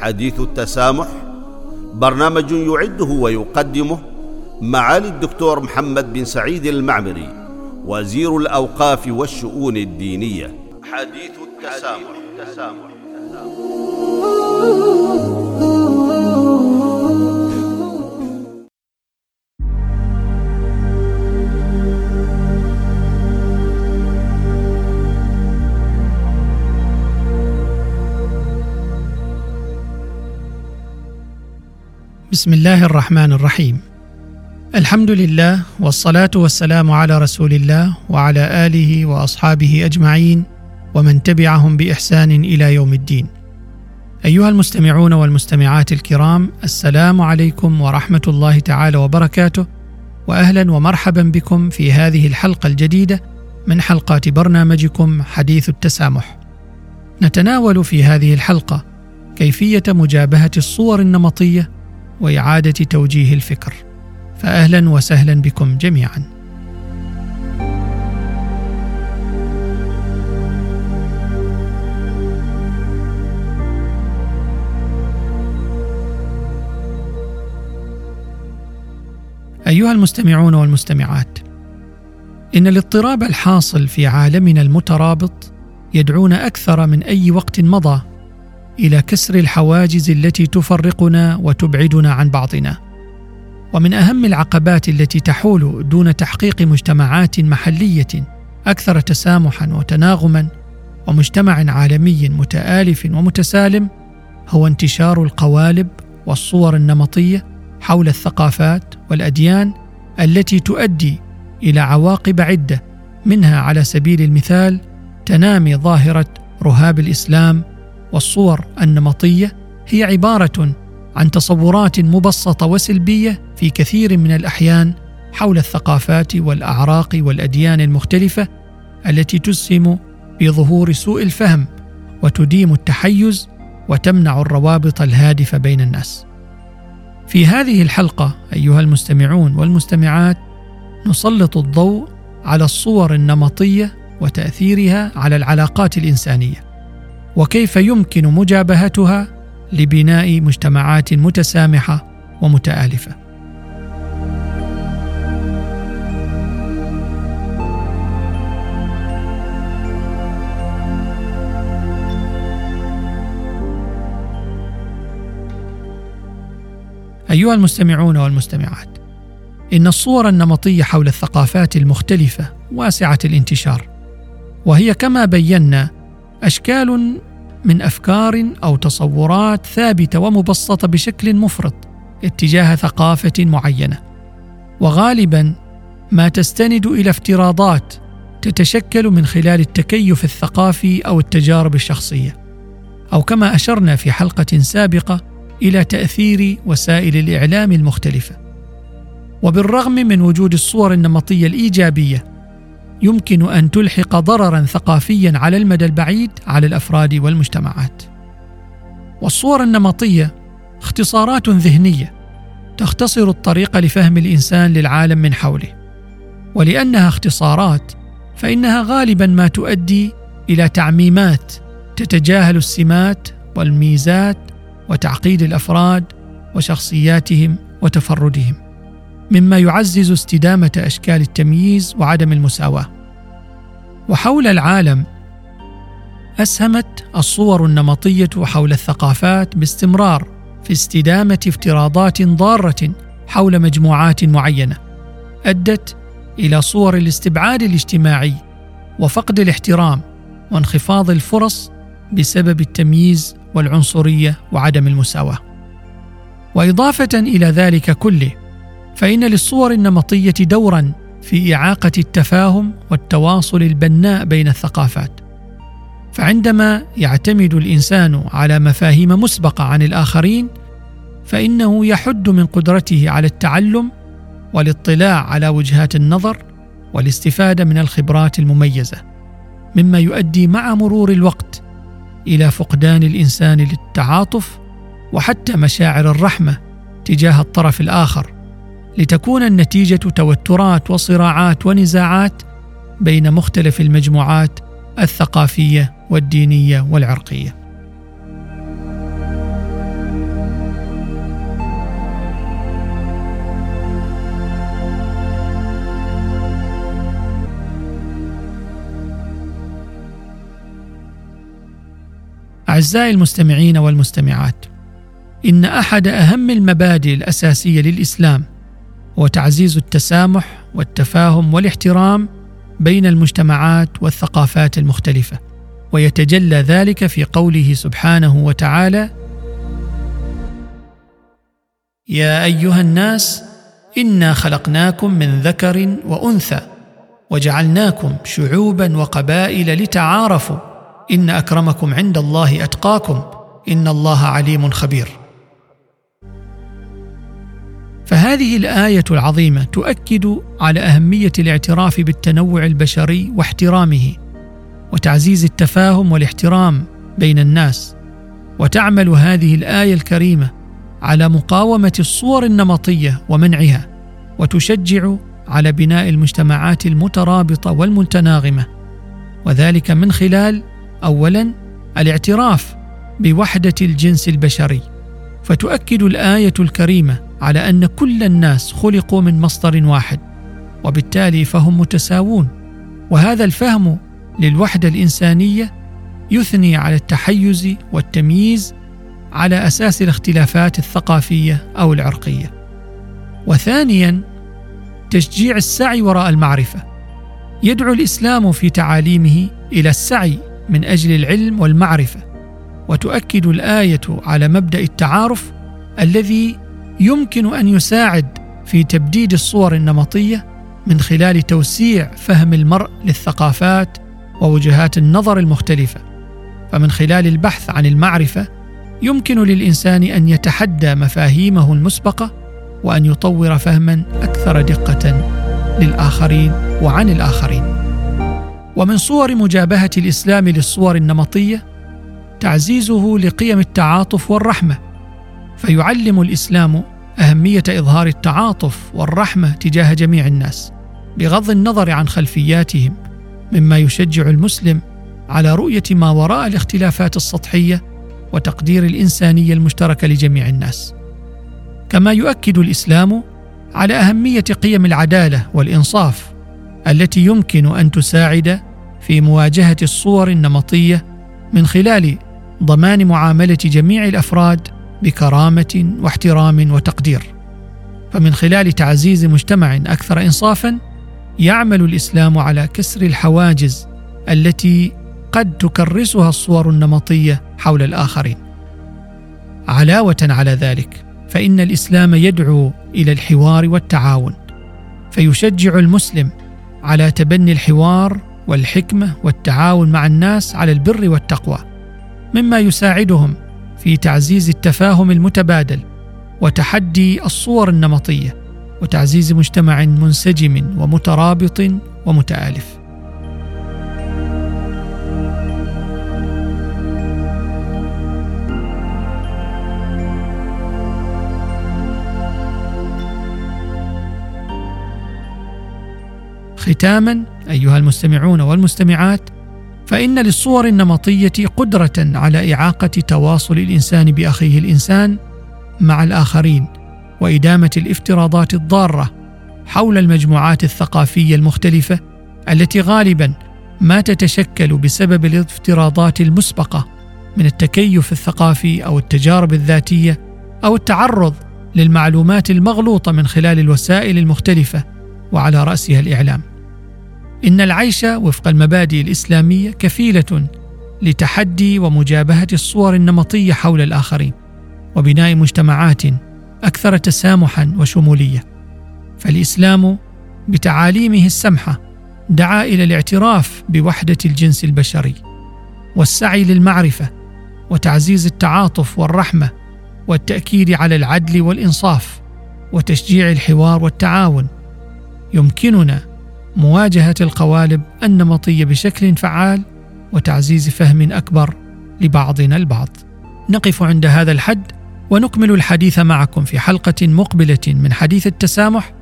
حديث التسامح برنامج يعده ويقدمه معالي الدكتور محمد بن سعيد المعمري وزير الأوقاف والشؤون الدينية حديث التسامح, التسامح. بسم الله الرحمن الرحيم الحمد لله والصلاة والسلام على رسول الله وعلى آله وأصحابه أجمعين ومن تبعهم بإحسان إلى يوم الدين. أيها المستمعون والمستمعات الكرام السلام عليكم ورحمة الله تعالى وبركاته واهلا ومرحبا بكم في هذه الحلقة الجديدة من حلقات برنامجكم حديث التسامح. نتناول في هذه الحلقة كيفية مجابهة الصور النمطية وإعادة توجيه الفكر. فاهلا وسهلا بكم جميعا أيها المستمعون والمستمعات إن الاضطراب الحاصل في عالمنا المترابط يدعونا أكثر من أي وقت مضى إلى كسر الحواجز التي تفرقنا وتبعدنا عن بعضنا. ومن أهم العقبات التي تحول دون تحقيق مجتمعات محلية أكثر تسامحا وتناغما ومجتمع عالمي متآلف ومتسالم هو انتشار القوالب والصور النمطية حول الثقافات والأديان التي تؤدي إلى عواقب عدة منها على سبيل المثال تنامي ظاهرة رهاب الإسلام والصور النمطية هي عبارة عن تصورات مبسطة وسلبية في كثير من الأحيان حول الثقافات والأعراق والأديان المختلفة التي تسهم في ظهور سوء الفهم وتديم التحيز وتمنع الروابط الهادفة بين الناس. في هذه الحلقة أيها المستمعون والمستمعات نسلط الضوء على الصور النمطية وتأثيرها على العلاقات الإنسانية وكيف يمكن مجابهتها لبناء مجتمعات متسامحة ومتآلفة. أيها المستمعون والمستمعات إن الصور النمطية حول الثقافات المختلفة واسعة الانتشار وهي كما بينا أشكال من أفكار أو تصورات ثابتة ومبسطة بشكل مفرط اتجاه ثقافة معينة. وغالبا ما تستند إلى افتراضات تتشكل من خلال التكيف الثقافي أو التجارب الشخصية. أو كما أشرنا في حلقة سابقة إلى تأثير وسائل الإعلام المختلفة. وبالرغم من وجود الصور النمطية الإيجابية يمكن أن تلحق ضررا ثقافيا على المدى البعيد على الأفراد والمجتمعات. والصور النمطية اختصارات ذهنية تختصر الطريق لفهم الإنسان للعالم من حوله. ولأنها اختصارات فإنها غالبا ما تؤدي إلى تعميمات تتجاهل السمات والميزات وتعقيد الأفراد وشخصياتهم وتفردهم. مما يعزز استدامة أشكال التمييز وعدم المساواة. وحول العالم أسهمت الصور النمطية حول الثقافات باستمرار في استدامة افتراضات ضارة حول مجموعات معينة أدت إلى صور الاستبعاد الاجتماعي وفقد الاحترام وانخفاض الفرص بسبب التمييز والعنصرية وعدم المساواة. وإضافة إلى ذلك كله فإن للصور النمطية دورا في إعاقة التفاهم والتواصل البناء بين الثقافات. فعندما يعتمد الإنسان على مفاهيم مسبقة عن الآخرين فإنه يحد من قدرته على التعلم والاطلاع على وجهات النظر والاستفادة من الخبرات المميزة مما يؤدي مع مرور الوقت إلى فقدان الإنسان للتعاطف وحتى مشاعر الرحمة تجاه الطرف الآخر. لتكون النتيجة توترات وصراعات ونزاعات بين مختلف المجموعات الثقافية والدينية والعرقية. أعزائي المستمعين والمستمعات إن أحد أهم المبادئ الأساسية للإسلام هو تعزيز التسامح والتفاهم والاحترام بين المجتمعات والثقافات المختلفة. ويتجلى ذلك في قوله سبحانه وتعالى يا أيها الناس إنا خلقناكم من ذكر وأنثى وجعلناكم شعوبا وقبائل لتعارفوا. إن أكرمكم عند الله أتقاكم إن الله عليم خبير. فهذه الآية العظيمة تؤكد على أهمية الاعتراف بالتنوع البشري واحترامه وتعزيز التفاهم والاحترام بين الناس. وتعمل هذه الآية الكريمة على مقاومة الصور النمطية ومنعها وتشجع على بناء المجتمعات المترابطة والمتناغمة. وذلك من خلال اولا الاعتراف بوحدة الجنس البشري. فتؤكد الآية الكريمة على أن كل الناس خلقوا من مصدر واحد وبالتالي فهم متساوون. وهذا الفهم للوحدة الإنسانية يثني على التحيز والتمييز على أساس الاختلافات الثقافية أو العرقية. وثانيا تشجيع السعي وراء المعرفة. يدعو الإسلام في تعاليمه إلى السعي من أجل العلم والمعرفة وتؤكد الآية على مبدأ التعارف الذي يمكن أن يساعد في تبديد الصور النمطية من خلال توسيع فهم المرء للثقافات ووجهات النظر المختلفة. فمن خلال البحث عن المعرفة يمكن للإنسان أن يتحدى مفاهيمه المسبقة وأن يطور فهما أكثر دقة للآخرين وعن الآخرين. ومن صور مجابهة الإسلام للصور النمطية تعزيزه لقيم التعاطف والرحمة. فيعلم الإسلام أهمية إظهار التعاطف والرحمة تجاه جميع الناس بغض النظر عن خلفياتهم مما يشجع المسلم على رؤية ما وراء الاختلافات السطحية وتقدير الإنسانية المشتركة لجميع الناس. كما يؤكد الإسلام على أهمية قيم العدالة والإنصاف التي يمكن أن تساعد في مواجهة الصور النمطية من خلال ضمان معاملة جميع الأفراد بكرامة واحترام وتقدير. فمن خلال تعزيز مجتمع أكثر انصافا يعمل الإسلام على كسر الحواجز التي قد تكرسها الصور النمطية حول الآخرين. علاوة على ذلك فإن الإسلام يدعو إلى الحوار والتعاون فيشجع المسلم على تبني الحوار والحكمة والتعاون مع الناس على البر والتقوى مما يساعدهم في تعزيز التفاهم المتبادل وتحدي الصور النمطية وتعزيز مجتمع منسجم ومترابط ومتآلف. ختاما أيها المستمعون والمستمعات فإن للصور النمطية قدرة على إعاقة تواصل الإنسان بأخيه الإنسان مع الآخرين وإدامة الافتراضات الضارة حول المجموعات الثقافية المختلفة التي غالبا ما تتشكل بسبب الافتراضات المسبقة من التكيف الثقافي أو التجارب الذاتية أو التعرض للمعلومات المغلوطة من خلال الوسائل المختلفة وعلى رأسها الإعلام. إن العيش وفق المبادئ الإسلامية كفيلة لتحدي ومجابهة الصور النمطية حول الآخرين وبناء مجتمعات أكثر تسامحا وشمولية. فالإسلام بتعاليمه السمحة دعا إلى الاعتراف بوحدة الجنس البشري والسعي للمعرفة وتعزيز التعاطف والرحمة والتأكيد على العدل والإنصاف وتشجيع الحوار والتعاون. يمكننا مواجهة القوالب النمطية بشكل فعال وتعزيز فهم أكبر لبعضنا البعض. نقف عند هذا الحد ونكمل الحديث معكم في حلقة مقبلة من حديث التسامح.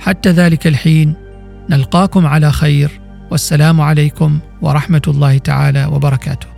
حتى ذلك الحين نلقاكم على خير. والسلام عليكم ورحمة الله تعالى وبركاته.